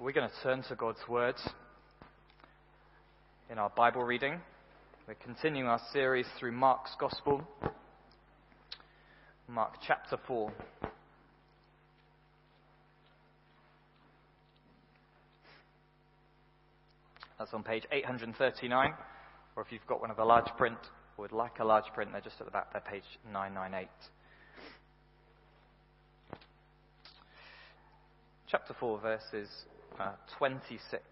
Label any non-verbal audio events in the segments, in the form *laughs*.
we're going to turn to God's Word in our Bible reading. We're continuing our series through Mark's Gospel, Mark chapter 4. That's on page 839, or if you've got one of the large print or would like a large print, they're just at the back there, page 998. Chapter 4, verses uh, 26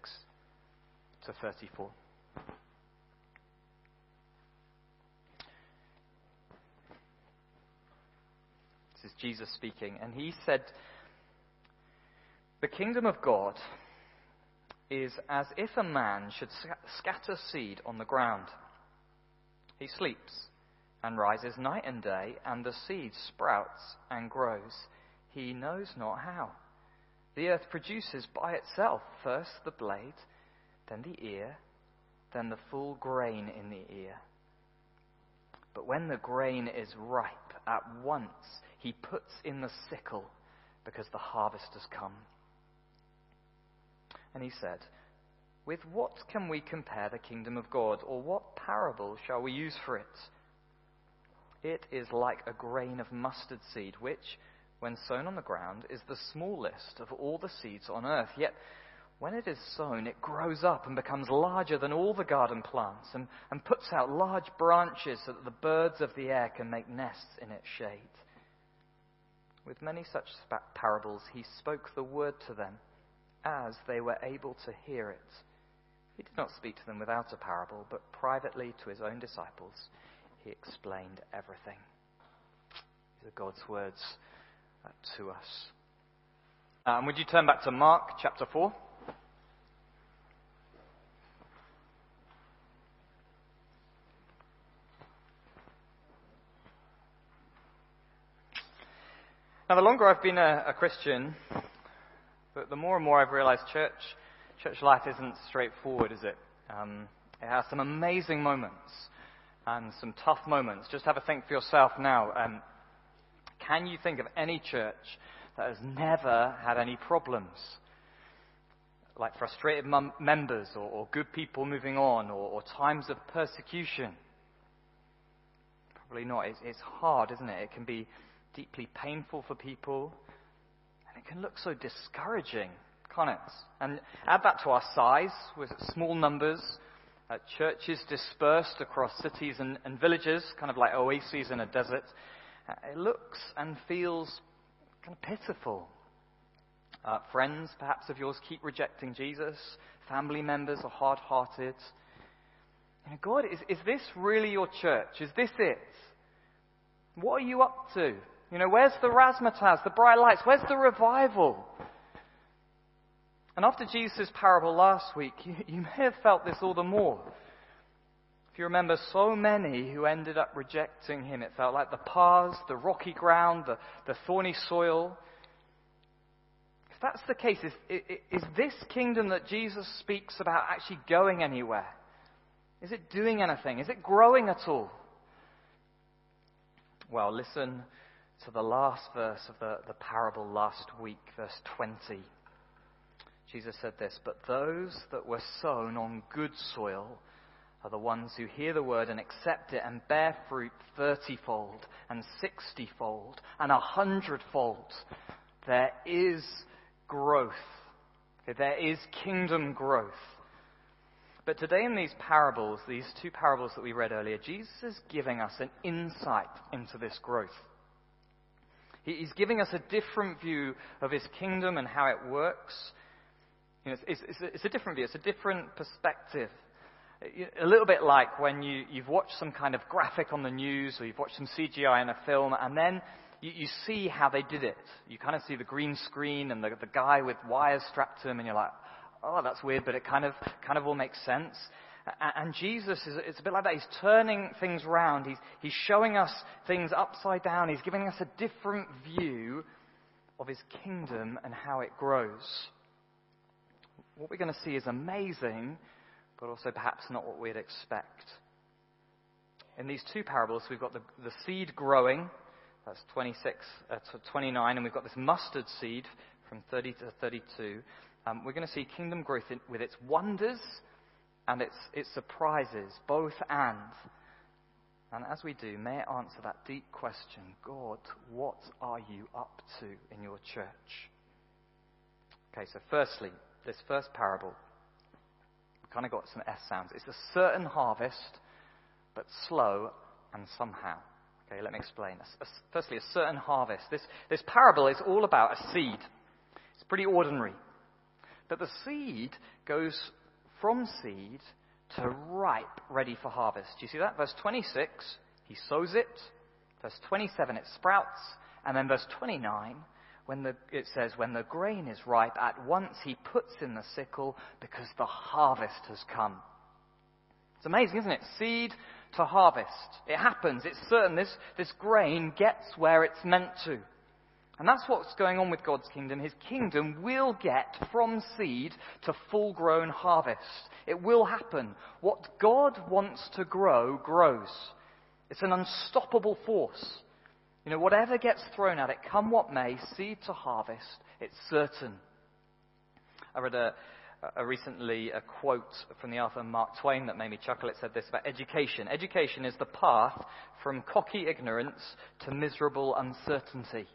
to 34. This is Jesus speaking, and he said, The kingdom of God is as if a man should scatter seed on the ground. He sleeps and rises night and day, and the seed sprouts and grows. He knows not how. The earth produces by itself first the blade, then the ear, then the full grain in the ear. But when the grain is ripe, at once he puts in the sickle, because the harvest has come. And he said, With what can we compare the kingdom of God, or what parable shall we use for it? It is like a grain of mustard seed, which when sown on the ground, is the smallest of all the seeds on earth. Yet, when it is sown, it grows up and becomes larger than all the garden plants and, and puts out large branches so that the birds of the air can make nests in its shade. With many such parables, he spoke the word to them as they were able to hear it. He did not speak to them without a parable, but privately to his own disciples, he explained everything. These are God's words to us. Um, would you turn back to Mark chapter 4? Now, the longer I've been a, a Christian, the, more and more I've realized church, church life isn't straightforward, is it? Um, it has some amazing moments and some tough moments. Just have a think for yourself now. Um, can you think of any church that has never had any problems? Like frustrated members or, or, good people moving on or, or, times of persecution? Probably not. It's, it's hard, isn't it? It can be deeply painful for people and it can look so discouraging, can't it? And add that to our size with small numbers. Uh, churches dispersed across cities and, and villages, kind of like oases in a desert. It looks and feels kind of pitiful. Uh, friends, perhaps of yours, keep rejecting Jesus. Family members are hard hearted. You know, God, is, is this really your church? Is this it? What are you up to? You know, where's the razzmatazz, the bright lights? Where's the revival? And after Jesus' parable last week, *laughs* you, you may have felt this all the more. You remember, so many who ended up rejecting him, it felt like the paths, the rocky ground, the, the thorny soil. If that's the case, is, is this kingdom that Jesus speaks about actually going anywhere? Is it doing anything? Is it growing at all? Well, listen to the last verse of the, the parable last week, verse 20. Jesus said this, But those that were sown on good soil are the ones who hear the word and accept it and bear fruit thirtyfold and sixtyfold and a hundredfold. There is growth. There is kingdom growth. But today, in these parables, these two parables that we read earlier, Jesus is giving us an insight into this growth. He's giving us a different view of his kingdom and how it works. You know, it's, it's, it's, a different view, it's a different perspective a little bit like when you, you've watched some kind of graphic on the news or you've watched some CGI in a film and then you, you see how they did it. You kind of see the green screen and the, the guy with wires strapped to him and you're like, oh, that's weird, but it kind of, kind of all makes sense. And Jesus is it's a bit like that. He's turning things around. He's, he's showing us things upside down. He's giving us a different view of his kingdom and how it grows. What we're going to see is amazing, but also perhaps not what we'd expect. In these two parables, we've got the, the seed growing, that's 26 uh, to 29, and we've got this mustard seed from 30 to 32. Um, we're going to see kingdom growth in, with its wonders and its, its surprises, both and. And as we do, may it answer that deep question God, what are you up to in your church? Okay, so firstly, this first parable kind of got some S sounds. It's a certain harvest, but slow and somehow. Okay, let me explain. Firstly, a certain harvest. This, this parable is all about a seed. It's pretty ordinary. But the seed goes from seed to ripe, ready for harvest. Do you see that? Verse 26, he sows it. Verse 27, it sprouts. And then verse 29, when the, it says, when the grain is ripe, at once he puts in the sickle because the harvest has come. It's amazing, isn't it? Seed to harvest. It happens. It's certain this, this grain gets where it's meant to. And that's what's going on with God's kingdom. His kingdom will get from seed to full grown harvest. It will happen. What God wants to grow, grows. It's an unstoppable force. You know, whatever gets thrown at it, come what may, seed to harvest, it's certain. I read a, a recently a quote from the author Mark Twain that made me chuckle. It said this about education. Education is the path from cocky ignorance to miserable uncertainty.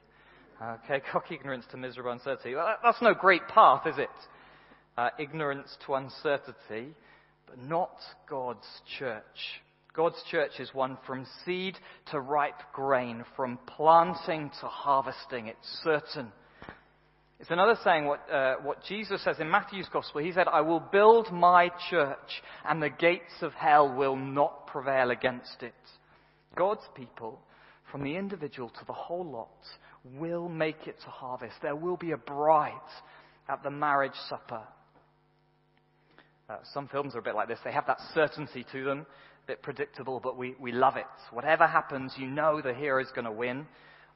Okay, *laughs* cocky ignorance to miserable uncertainty. Well, that's no great path, is it? Uh, ignorance to uncertainty, but not God's church. God's church is one from seed to ripe grain, from planting to harvesting. It's certain. It's another saying what, uh, what Jesus says in Matthew's Gospel. He said, I will build my church, and the gates of hell will not prevail against it. God's people, from the individual to the whole lot, will make it to harvest. There will be a bride at the marriage supper. Uh, some films are a bit like this. They have that certainty to them, a bit predictable, but we, we love it. Whatever happens, you know the hero is going to win.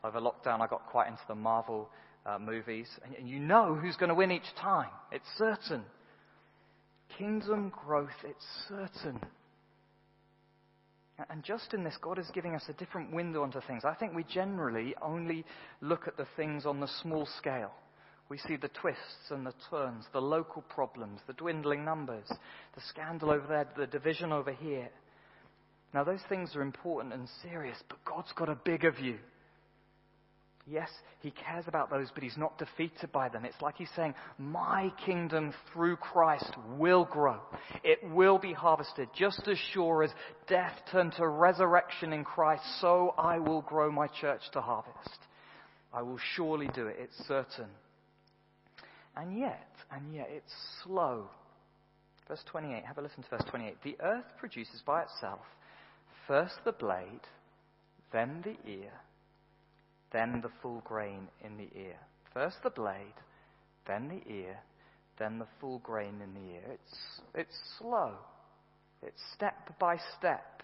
Over lockdown, I got quite into the Marvel uh, movies, and, and you know who's going to win each time. It's certain. Kingdom growth, it's certain. And just in this, God is giving us a different window onto things. I think we generally only look at the things on the small scale. We see the twists and the turns, the local problems, the dwindling numbers, the scandal over there, the division over here. Now, those things are important and serious, but God's got a bigger view. Yes, he cares about those, but he's not defeated by them. It's like he's saying, My kingdom through Christ will grow. It will be harvested. Just as sure as death turned to resurrection in Christ, so I will grow my church to harvest. I will surely do it. It's certain. And yet, and yet, it's slow. Verse 28, have a listen to verse 28. The earth produces by itself first the blade, then the ear then the full grain in the ear. First the blade, then the ear, then the full grain in the ear. It's, it's slow. It's step by step.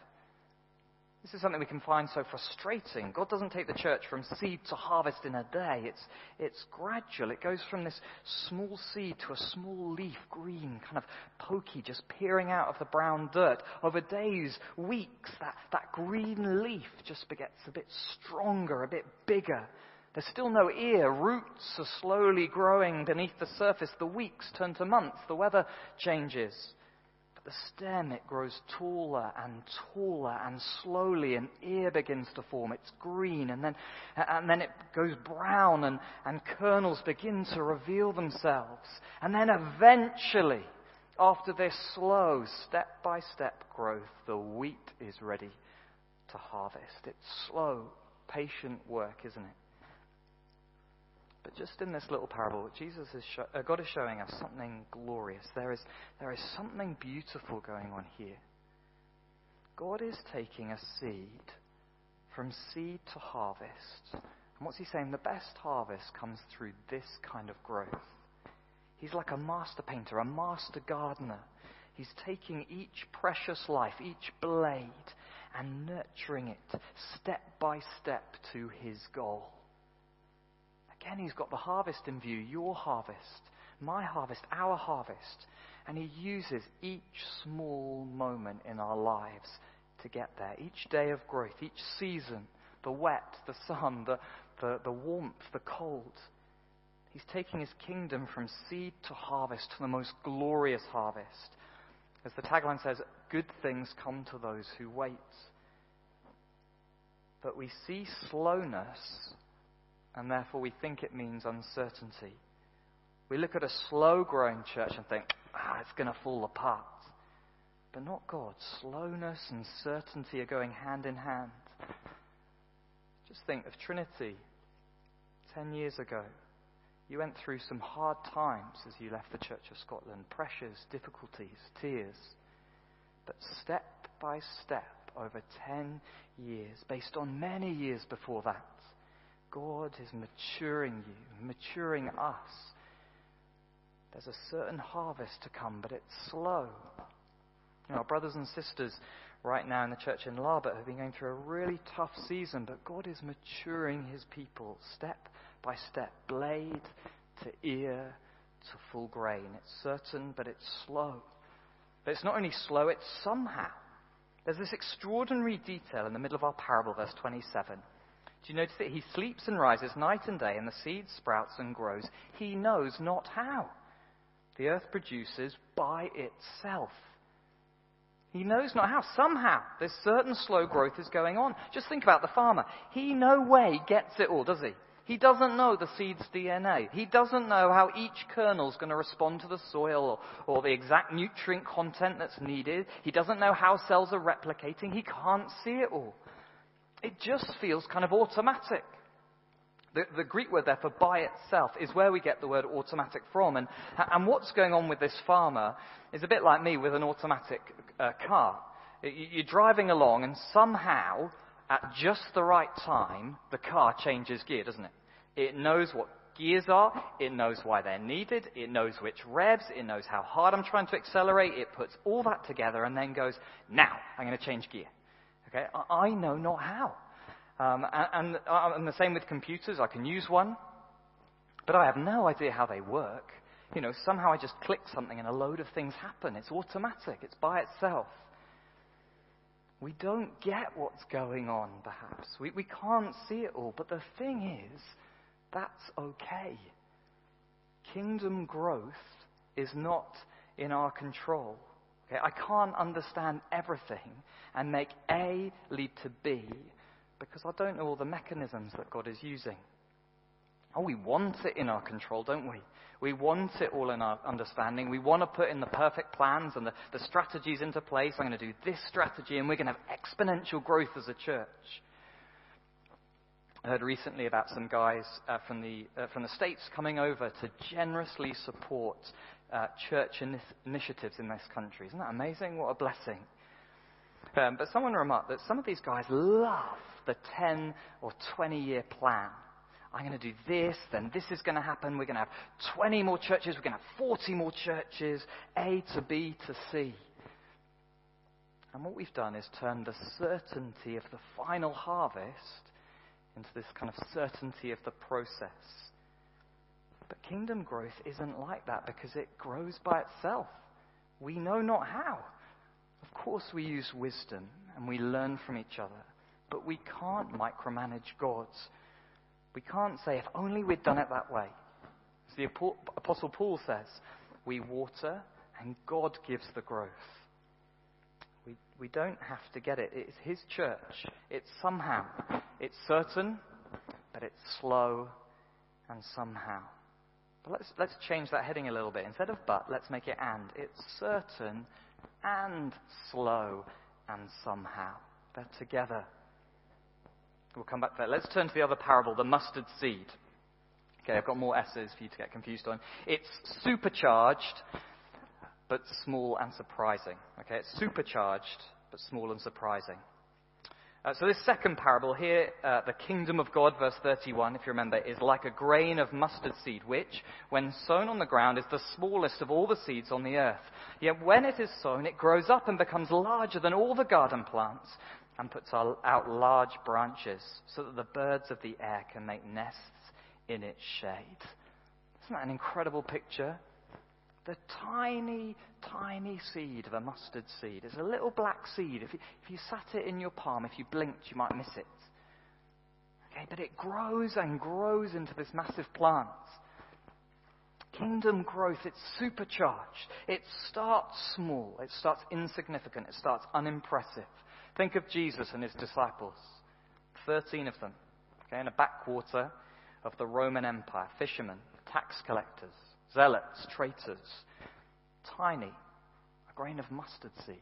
This is something we can find so frustrating. God doesn't take the church from seed to harvest in a day. It's, it's gradual. It goes from this small seed to a small leaf, green, kind of pokey, just peering out of the brown dirt. Over days, weeks, that, that green leaf just gets a bit stronger, a bit bigger. There's still no ear. Roots are slowly growing beneath the surface. The weeks turn to months. The weather changes the stem, it grows taller and taller, and slowly an ear begins to form. It's green, and then, and then it goes brown, and, and kernels begin to reveal themselves. And then eventually, after this slow, step by step growth, the wheat is ready to harvest. It's slow, patient work, isn't it? But just in this little parable, Jesus is uh, God is showing us something glorious. There is, there is something beautiful going on here. God is taking a seed from seed to harvest. And what's he saying? The best harvest comes through this kind of growth. He's like a master painter, a master gardener. He's taking each precious life, each blade, and nurturing it step by step to his goal. Again, he's got the harvest in view your harvest, my harvest, our harvest. And he uses each small moment in our lives to get there. Each day of growth, each season, the wet, the sun, the, the, the warmth, the cold. He's taking his kingdom from seed to harvest to the most glorious harvest. As the tagline says, good things come to those who wait. But we see slowness, and therefore we think it means uncertainty. We look at a slow growing church and think, ah, it's going to fall apart. But not God. Slowness and certainty are going hand in hand. Just think of Trinity. Ten years ago, you went through some hard times as you left the Church of Scotland pressures, difficulties, tears. But step by step, over 10 years, based on many years before that, God is maturing you, maturing us. There's a certain harvest to come, but it's slow. You know, our brothers and sisters right now in the church in Larbert have been going through a really tough season, but God is maturing his people step by step, blade to ear to full grain. It's certain, but it's slow. But it's not only slow, it's somehow. There's this extraordinary detail in the middle of our parable, verse 27. Do you notice that he sleeps and rises night and day, and the seed sprouts and grows? He knows not how. The earth produces by itself. He knows not how. Somehow, this certain slow growth is going on. Just think about the farmer. He no way gets it all, does he? He doesn't know the seed's DNA. He doesn't know how each kernel is going to respond to the soil or, or, the exact nutrient content that's needed. He doesn't know how cells are replicating. He can't see it all. It just feels kind of automatic. The, the, Greek word there for by itself is where we get the word automatic from. And, and what's going on with this farmer is a bit like me with an automatic uh, car. You're driving along and somehow, at just the right time, the car changes gear, doesn't it? It knows what gears are, it knows why they're needed, it knows which revs, it knows how hard I'm trying to accelerate, it puts all that together and then goes, now I'm going to change gear. Okay? I know not how. Um, and, and, uh, and the same with computers. I can use one, but I have no idea how they work. You know, somehow I just click something and a load of things happen. It's automatic. It's by itself. We don't get what's going on, perhaps. We, we can't see it all. But the thing is, that's okay. Kingdom growth is not in our control. Okay? I can't understand everything and make A lead to B because I don't know all the mechanisms that God is using. Oh, we want it in our control, don't we? We want it all in our understanding. We want to put in the perfect plans and the, the strategies into place. I'm going to do this strategy, and we're going to have exponential growth as a church. I heard recently about some guys uh, from, the, uh, from the States coming over to generously support uh, church in initiatives in this country. Isn't that amazing? What a blessing. Um, but someone remarked that some of these guys love the 10 or 20 year plan. I'm going to do this, then this is going to happen. We're going to have 20 more churches. We're going to have 40 more churches, A to B to C. And what we've done is turned the certainty of the final harvest into this kind of certainty of the process. But kingdom growth isn't like that because it grows by itself. We know not how. Of course, we use wisdom and we learn from each other. But we can't micromanage God's. We can't say, if only we'd done it that way. As the Apostle Paul says, we water and God gives the growth. We, we don't have to get it. It's His church. It's somehow. It's certain, but it's slow and somehow. But let's, let's change that heading a little bit. Instead of but, let's make it and. It's certain and slow and somehow. They're together. We'll come back to that. Let's turn to the other parable, the mustard seed. Okay, I've got more S's for you to get confused on. It's supercharged, but small and surprising. Okay, it's supercharged, but small and surprising. Uh, so this second parable here, uh, the kingdom of God, verse 31, if you remember, is like a grain of mustard seed, which, when sown on the ground, is the smallest of all the seeds on the earth. Yet when it is sown, it grows up and becomes larger than all the garden plants and puts out large branches so that the birds of the air can make nests in its shade. Isn't that an incredible picture? The tiny, tiny seed of a mustard seed is a little black seed. If you, if you sat it in your palm, if you blinked, you might miss it. Okay, but it grows and grows into this massive plant. Kingdom growth, it's supercharged. It starts small. It starts insignificant. It starts unimpressive. Think of Jesus and his disciples. Thirteen of them, okay, in a backwater of the Roman Empire. Fishermen, tax collectors, zealots, traitors. Tiny, a grain of mustard seed.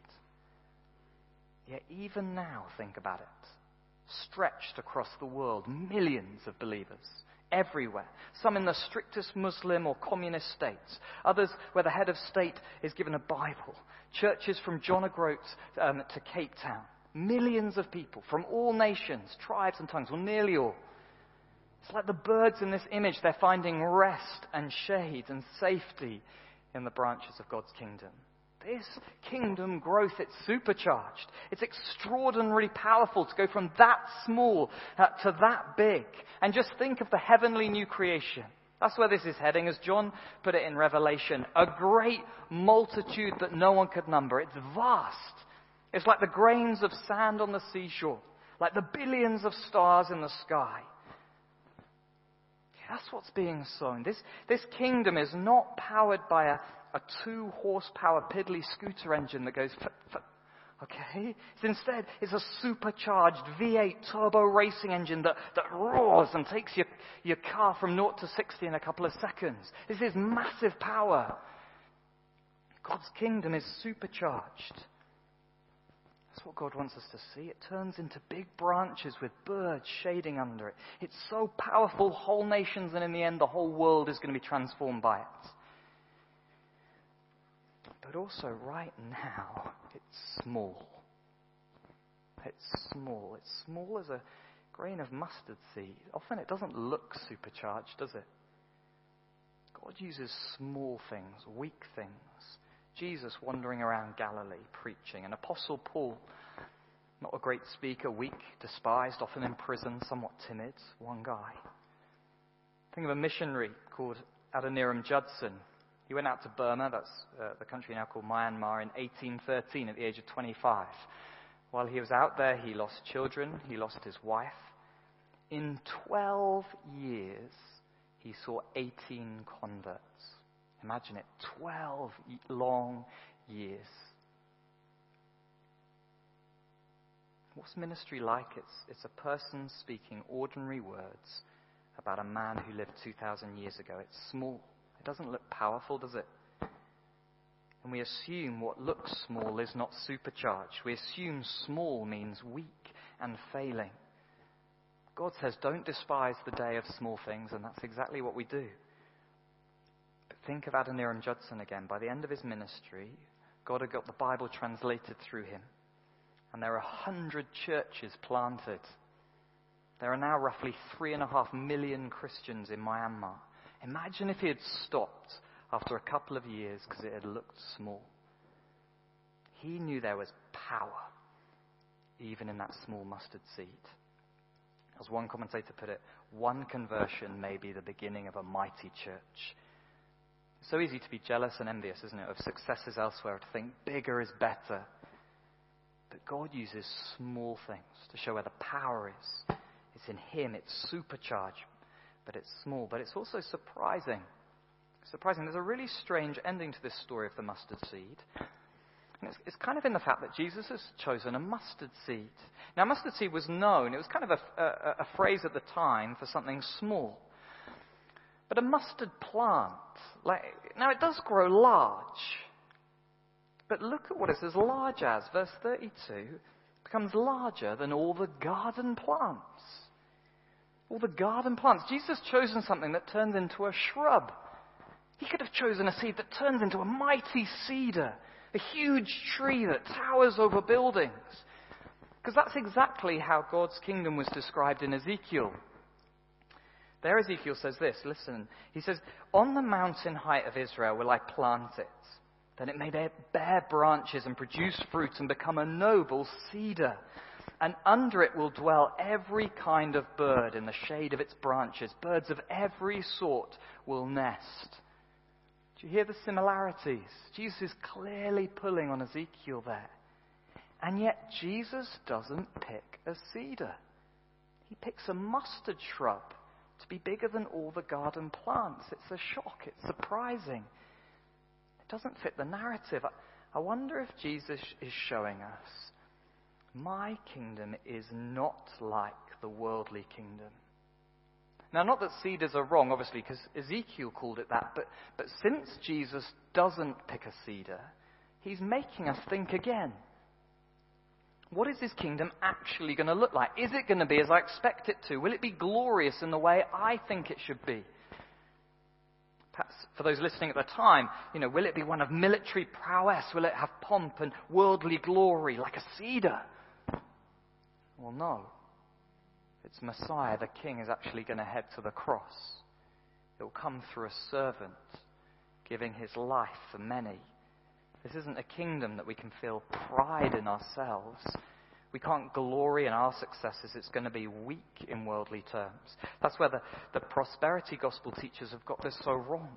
Yet even now, think about it. Stretched across the world, millions of believers everywhere. Some in the strictest Muslim or communist states. Others where the head of state is given a Bible. Churches from John O'Groats um, to Cape Town. Millions of people from all nations, tribes and tongues, well, nearly all. It's like the birds in this image. They're finding rest and shade and safety in the branches of God's kingdom. This kingdom growth, it's supercharged. It's extraordinarily powerful to go from that small uh, to that big. And just think of the heavenly new creation. That's where this is heading, as John put it in Revelation. A great multitude that no one could number. It's vast. It's like the grains of sand on the seashore, like the billions of stars in the sky. That's what's being sown. This, this kingdom is not powered by a, a two horsepower piddly scooter engine that goes. F- okay? It's instead, it's a supercharged V8 turbo racing engine that, that roars and takes your, your car from 0 to 60 in a couple of seconds. This is massive power. God's kingdom is supercharged. That's what God wants us to see. It turns into big branches with birds shading under it. It's so powerful, whole nations, and in the end, the whole world is going to be transformed by it. But also, right now, it's small. It's small. It's small as a grain of mustard seed. Often it doesn't look supercharged, does it? God uses small things, weak things, Jesus wandering around Galilee preaching, and Apostle Paul, not a great speaker, weak, despised, often in prison, somewhat timid, one guy. Think of a missionary called Adoniram Judson. He went out to Burma, that's uh, the country now called Myanmar, in 1813 at the age of 25. While he was out there, he lost children, he lost his wife. In 12 years, he saw 18 converts. Imagine it 12 long years. What's ministry like? It's, it's a person speaking ordinary words about a man who lived 2,000 years ago. It's small. It doesn't look powerful, does it? And we assume what looks small is not supercharged. We assume small means weak and failing. God says, don't despise the day of small things, and that's exactly what we do. Think of Adoniram Judson again. By the end of his ministry, God had got the Bible translated through him. And there are a hundred churches planted. There are now roughly three and a half million Christians in Myanmar. Imagine if he had stopped after a couple of years because it had looked small. He knew there was power even in that small mustard seed. As one commentator put it, one conversion may be the beginning of a mighty church. It's so easy to be jealous and envious, isn't it, of successes elsewhere, to think bigger is better. But God uses small things to show where the power is. It's in Him, it's supercharged, but it's small. But it's also surprising. Surprising. There's a really strange ending to this story of the mustard seed. And it's, it's, kind of in the fact that Jesus has chosen a mustard seed. Now, mustard seed was known, it was kind of a, a, a phrase at the time for something small. But a mustard plant, like, now it does grow large. But look at what it's as large as. Verse 32 becomes larger than all the garden plants. All the garden plants. Jesus chosen something that turns into a shrub. He could have chosen a seed that turns into a mighty cedar, a huge tree that towers over buildings. Because that's exactly how God's kingdom was described in Ezekiel. There, Ezekiel says this listen. He says, On the mountain height of Israel will I plant it. that it may bear branches and produce fruit and become a noble cedar. And under it will dwell every kind of bird in the shade of its branches. Birds of every sort will nest. Do you hear the similarities? Jesus is clearly pulling on Ezekiel there. And yet Jesus doesn't pick a cedar. He picks a mustard shrub to be bigger than all the garden plants. It's a shock. It's surprising. It doesn't fit the narrative. I wonder if Jesus is showing us my kingdom is not like the worldly kingdom. Now, not that cedars are wrong, obviously, because Ezekiel called it that, but, but since Jesus doesn't pick a cedar, he's making us think again. What is his kingdom actually going to look like? Is it going to be as I expect it to? Will it be glorious in the way I think it should be? Perhaps for those listening at the time, you know, will it be one of military prowess? Will it have pomp and worldly glory like a cedar? Well, no. It's Messiah, the King, is actually going to head to the cross. It will come through a servant giving his life for many. This isn't a kingdom that we can feel pride in ourselves. We can't glory in our successes. It's going to be weak in worldly terms. That's where the, the prosperity gospel teachers have got this so wrong.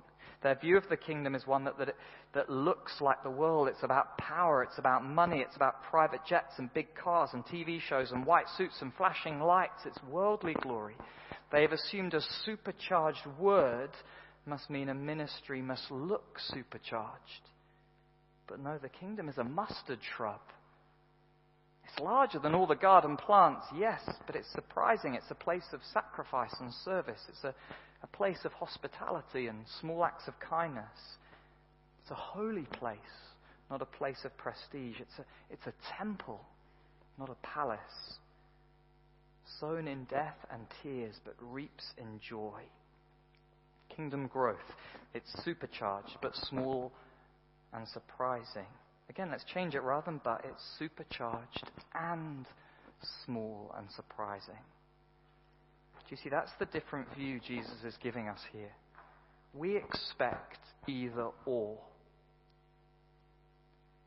Their view of the kingdom is one that, that, it, that looks like the world. It's about power. It's about money. It's about private jets and big cars and TV shows and white suits and flashing lights. It's worldly glory. They have assumed a supercharged word must mean a ministry must look supercharged. But no, the kingdom is a mustard shrub. It's larger than all the garden plants, yes, but it's surprising. It's a place of sacrifice and service. It's a, a place of hospitality and small acts of kindness. It's a holy place, not a place of prestige. It's a, it's a temple, not a palace. Sown in death and tears, but reaps in joy. Kingdom growth. It's supercharged, but small and surprising. Again, let's change it rather than but, it's supercharged and small and surprising. Do you see? That's the different view Jesus is giving us here. We expect either or.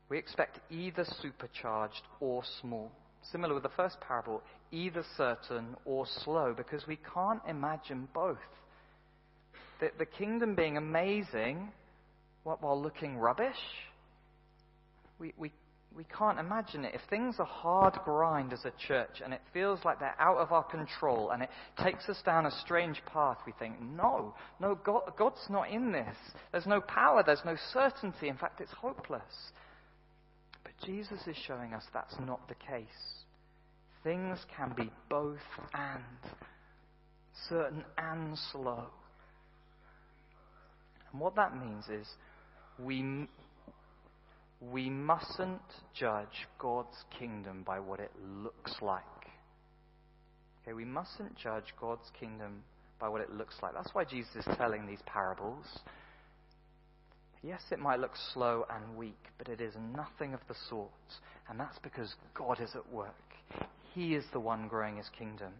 We expect either supercharged or small. Similar with the first parable, either certain or slow, because we can't imagine both. The, the kingdom being amazing while looking rubbish, we, we we can't imagine it. If things are hard grind as a church and it feels like they're out of our control and it takes us down a strange path, we think, no, no, God, God's not in this. There's no power, there's no certainty. In fact, it's hopeless. But Jesus is showing us that's not the case. Things can be both and, certain and slow. And what that means is we we mustn't judge God's kingdom by what it looks like. Okay, we mustn't judge God's kingdom by what it looks like. That's why Jesus is telling these parables. Yes, it might look slow and weak, but it is nothing of the sort. And that's because God is at work. He is the one growing his kingdom.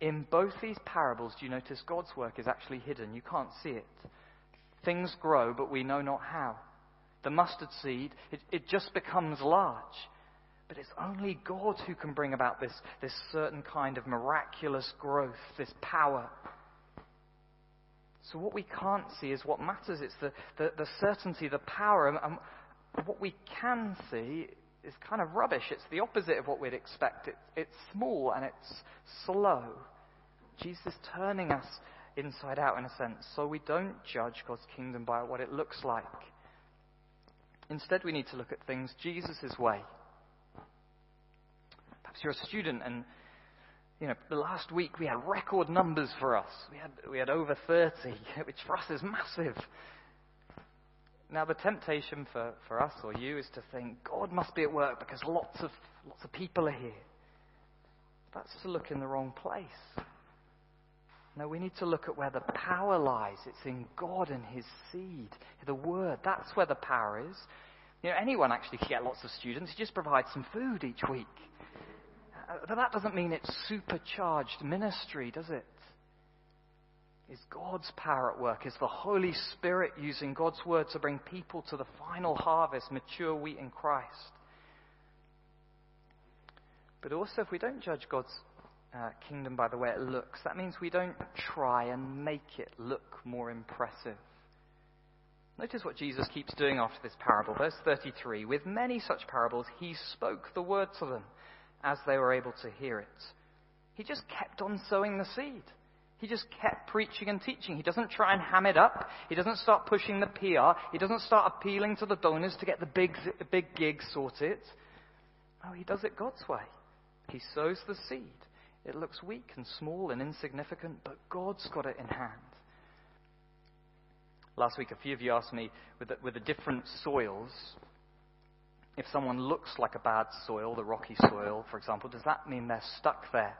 In both these parables, do you notice God's work is actually hidden? You can't see it. Things grow, but we know not how the mustard seed, it, it just becomes large. But it's only God who can bring about this, this certain kind of miraculous growth, this power. So, what we can't see is what matters. It's the, the, the certainty, the power. And, and, what we can see is kind of rubbish. It's the opposite of what we'd expect. It, it's small and it's slow. Jesus turning us inside out, in a sense, so we don't judge God's kingdom by what it looks like. Instead, we need to look at things Jesus' way. Perhaps you're a student and you know, the last week we had record numbers for us. We had, we had over 30, *laughs* which for us is massive. Now, the temptation for, for us or you is to think, God must be at work because lots of, lots of people are here. That's to look in the wrong place. No, we need to look at where the power lies. It's in God and His seed, the Word. That's where the power is. You know, anyone actually can get lots of students. You just provide some food each week. Uh, but that doesn't mean it's supercharged ministry, does it? Is God's power at work? Is the Holy Spirit using God's Word to bring people to the final harvest, mature wheat in Christ? But also, if we don't judge God's uh, kingdom by the way it looks. That means we don't try and make it look more impressive. Notice what Jesus keeps doing after this parable. Verse 33 With many such parables, he spoke the word to them as they were able to hear it. He just kept on sowing the seed. He just kept preaching and teaching. He doesn't try and ham it up. He doesn't start pushing the PR. He doesn't start appealing to the donors to get the big, big gig sorted. No, he does it God's way. He sows the seed. It looks weak and small and insignificant, but God's got it in hand. Last week, a few of you asked me with the, with the different soils, if someone looks like a bad soil, the rocky soil, for example, does that mean they're stuck there?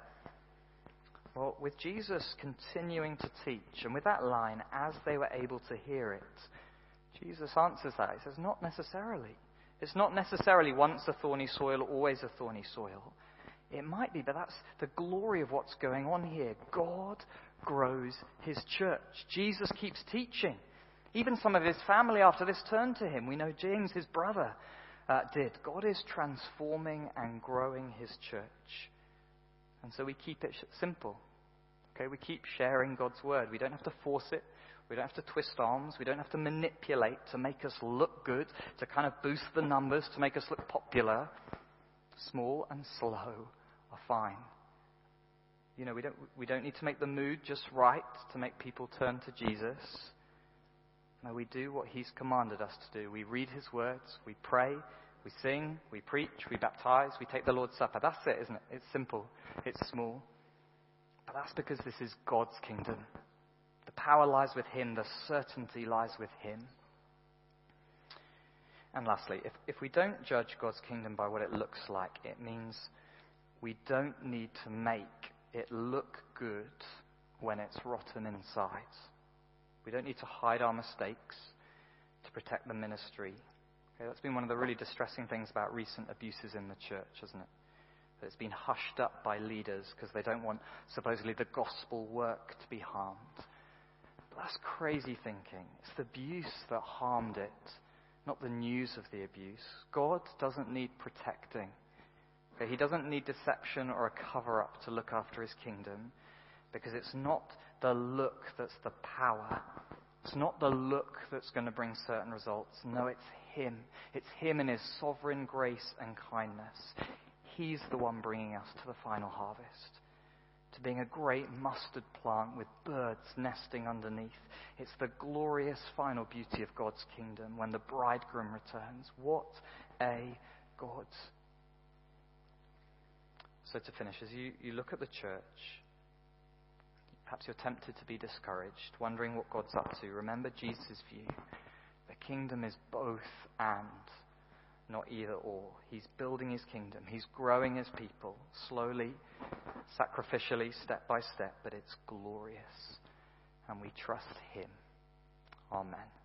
Well, with Jesus continuing to teach, and with that line, as they were able to hear it, Jesus answers that. He says, Not necessarily. It's not necessarily once a thorny soil, always a thorny soil. It might be, but that's the glory of what's going on here. God grows his church. Jesus keeps teaching. Even some of his family after this turned to him. We know James, his brother, uh, did. God is transforming and growing his church. And so we keep it simple. Okay, we keep sharing God's word. We don't have to force it. We don't have to twist arms. We don't have to manipulate to make us look good, to kind of boost the numbers, to make us look popular. Small and slow fine. You know, we don't, we don't need to make the mood just right to make people turn to Jesus. No, we do what He's commanded us to do. We read His words, we pray, we sing, we preach, we baptize, we take the Lord's Supper. That's it, isn't it? It's simple, it's small. But that's because this is God's kingdom. The power lies with Him, the certainty lies with Him. And lastly, if, if we don't judge God's kingdom by what it looks like, it means we don't need to make it look good when it's rotten inside. We don't need to hide our mistakes to protect the ministry. Okay, that's been one of the really distressing things about recent abuses in the church, hasn't it? That it's been hushed up by leaders because they don't want supposedly the gospel work to be harmed. But that's crazy thinking. It's the abuse that harmed it, not the news of the abuse. God doesn't need protecting. Okay, he doesn't need deception or a cover up to look after his kingdom because it's not the look that's the power. It's not the look that's going to bring certain results. No, it's Him. It's Him and His sovereign grace and kindness. He's the one bringing us to the final harvest, to being a great mustard plant with birds nesting underneath. It's the glorious final beauty of God's kingdom when the bridegroom returns. What a God. So, to finish, as you, you look at the church, Perhaps you're tempted to be discouraged, wondering what God's up to. Remember Jesus' view. The kingdom is both and, not either or. He's building his kingdom, he's growing his people, slowly, sacrificially, step by step, but it's glorious. And we trust him. Amen.